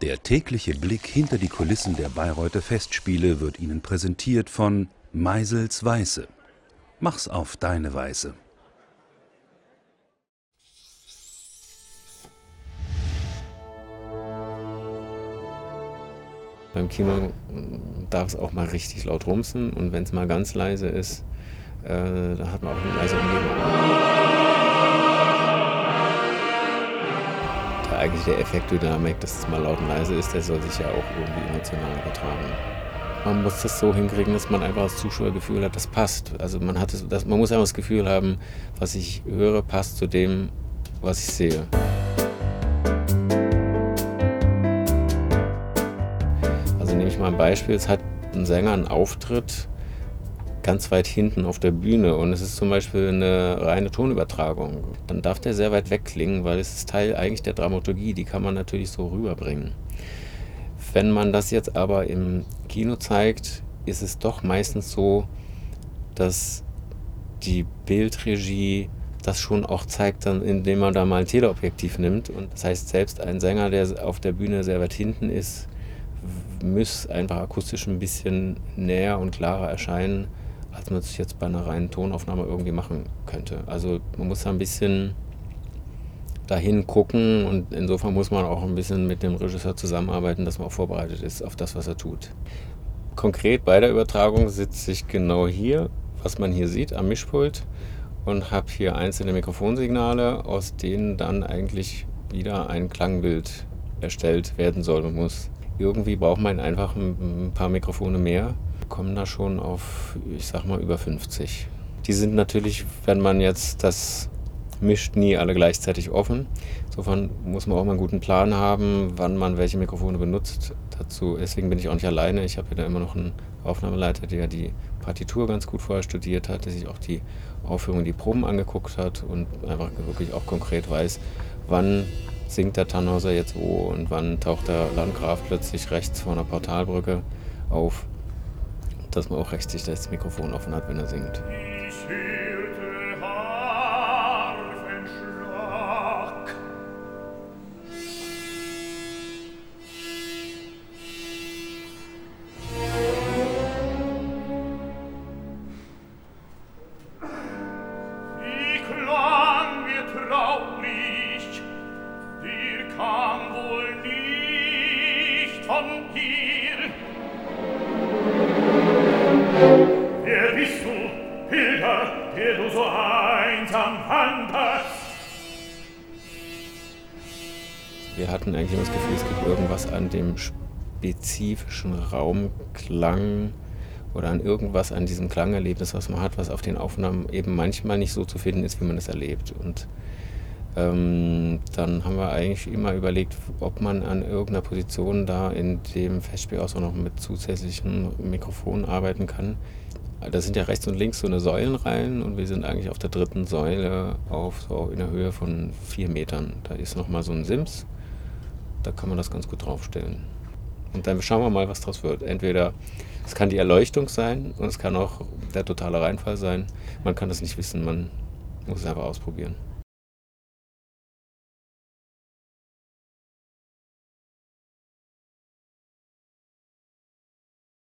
Der tägliche Blick hinter die Kulissen der Bayreuther Festspiele wird Ihnen präsentiert von Meisels Weiße. Mach's auf deine Weise. Beim Kino darf es auch mal richtig laut rumsen und wenn es mal ganz leise ist, äh, da hat man auch eine leise Umgebung. Der eigentliche Effektdynamik, dass es mal laut und leise ist, der soll sich ja auch irgendwie emotional übertragen. Man muss das so hinkriegen, dass man einfach als Zuschauer Gefühl hat, das passt. Also man, hat das, man muss einfach das Gefühl haben, was ich höre, passt zu dem, was ich sehe. nehme ich mal ein Beispiel. Es hat ein Sänger einen Auftritt ganz weit hinten auf der Bühne und es ist zum Beispiel eine reine Tonübertragung. Dann darf der sehr weit weg klingen, weil es ist Teil eigentlich der Dramaturgie, die kann man natürlich so rüberbringen. Wenn man das jetzt aber im Kino zeigt, ist es doch meistens so, dass die Bildregie das schon auch zeigt, dann, indem man da mal ein Teleobjektiv nimmt. Und das heißt, selbst ein Sänger, der auf der Bühne sehr weit hinten ist, muss einfach akustisch ein bisschen näher und klarer erscheinen, als man es jetzt bei einer reinen Tonaufnahme irgendwie machen könnte. Also man muss da ein bisschen dahin gucken und insofern muss man auch ein bisschen mit dem Regisseur zusammenarbeiten, dass man auch vorbereitet ist auf das, was er tut. Konkret bei der Übertragung sitze ich genau hier, was man hier sieht am Mischpult und habe hier einzelne Mikrofonsignale, aus denen dann eigentlich wieder ein Klangbild erstellt werden soll und muss irgendwie braucht man einfach ein, paar Mikrofone mehr. Kommen da schon auf, ich sag mal, über 50. Die sind natürlich, wenn man jetzt das mischt, nie alle gleichzeitig offen. Insofern muss man auch mal einen guten Plan haben, wann man welche Mikrofone benutzt. Dazu, deswegen bin ich auch nicht alleine. Ich habe ja da immer noch einen Aufnahmeleiter, der die Partitur ganz gut vorher studiert hat, der sich auch die Aufführung, die Proben angeguckt hat und einfach wirklich auch konkret weiß, wann singt der Tannhäuser jetzt wo und wann taucht der Landgraf plötzlich rechts vor einer Portalbrücke auf, dass man auch rechtzeitig das Mikrofon offen hat, wenn er singt. Wir hatten eigentlich immer das Gefühl, es gibt irgendwas an dem spezifischen Raumklang oder an irgendwas an diesem Klangerlebnis, was man hat, was auf den Aufnahmen eben manchmal nicht so zu finden ist, wie man es erlebt. Und ähm, dann haben wir eigentlich immer überlegt, ob man an irgendeiner Position da in dem Festspiel auch so noch mit zusätzlichen Mikrofonen arbeiten kann. Da sind ja rechts und links so eine Säulenreihen und wir sind eigentlich auf der dritten Säule auf so in der Höhe von vier Metern. Da ist nochmal so ein Sims da kann man das ganz gut draufstellen. Und dann schauen wir mal, was daraus wird. Entweder es kann die Erleuchtung sein und es kann auch der totale Reinfall sein. Man kann das nicht wissen, man muss es einfach ausprobieren.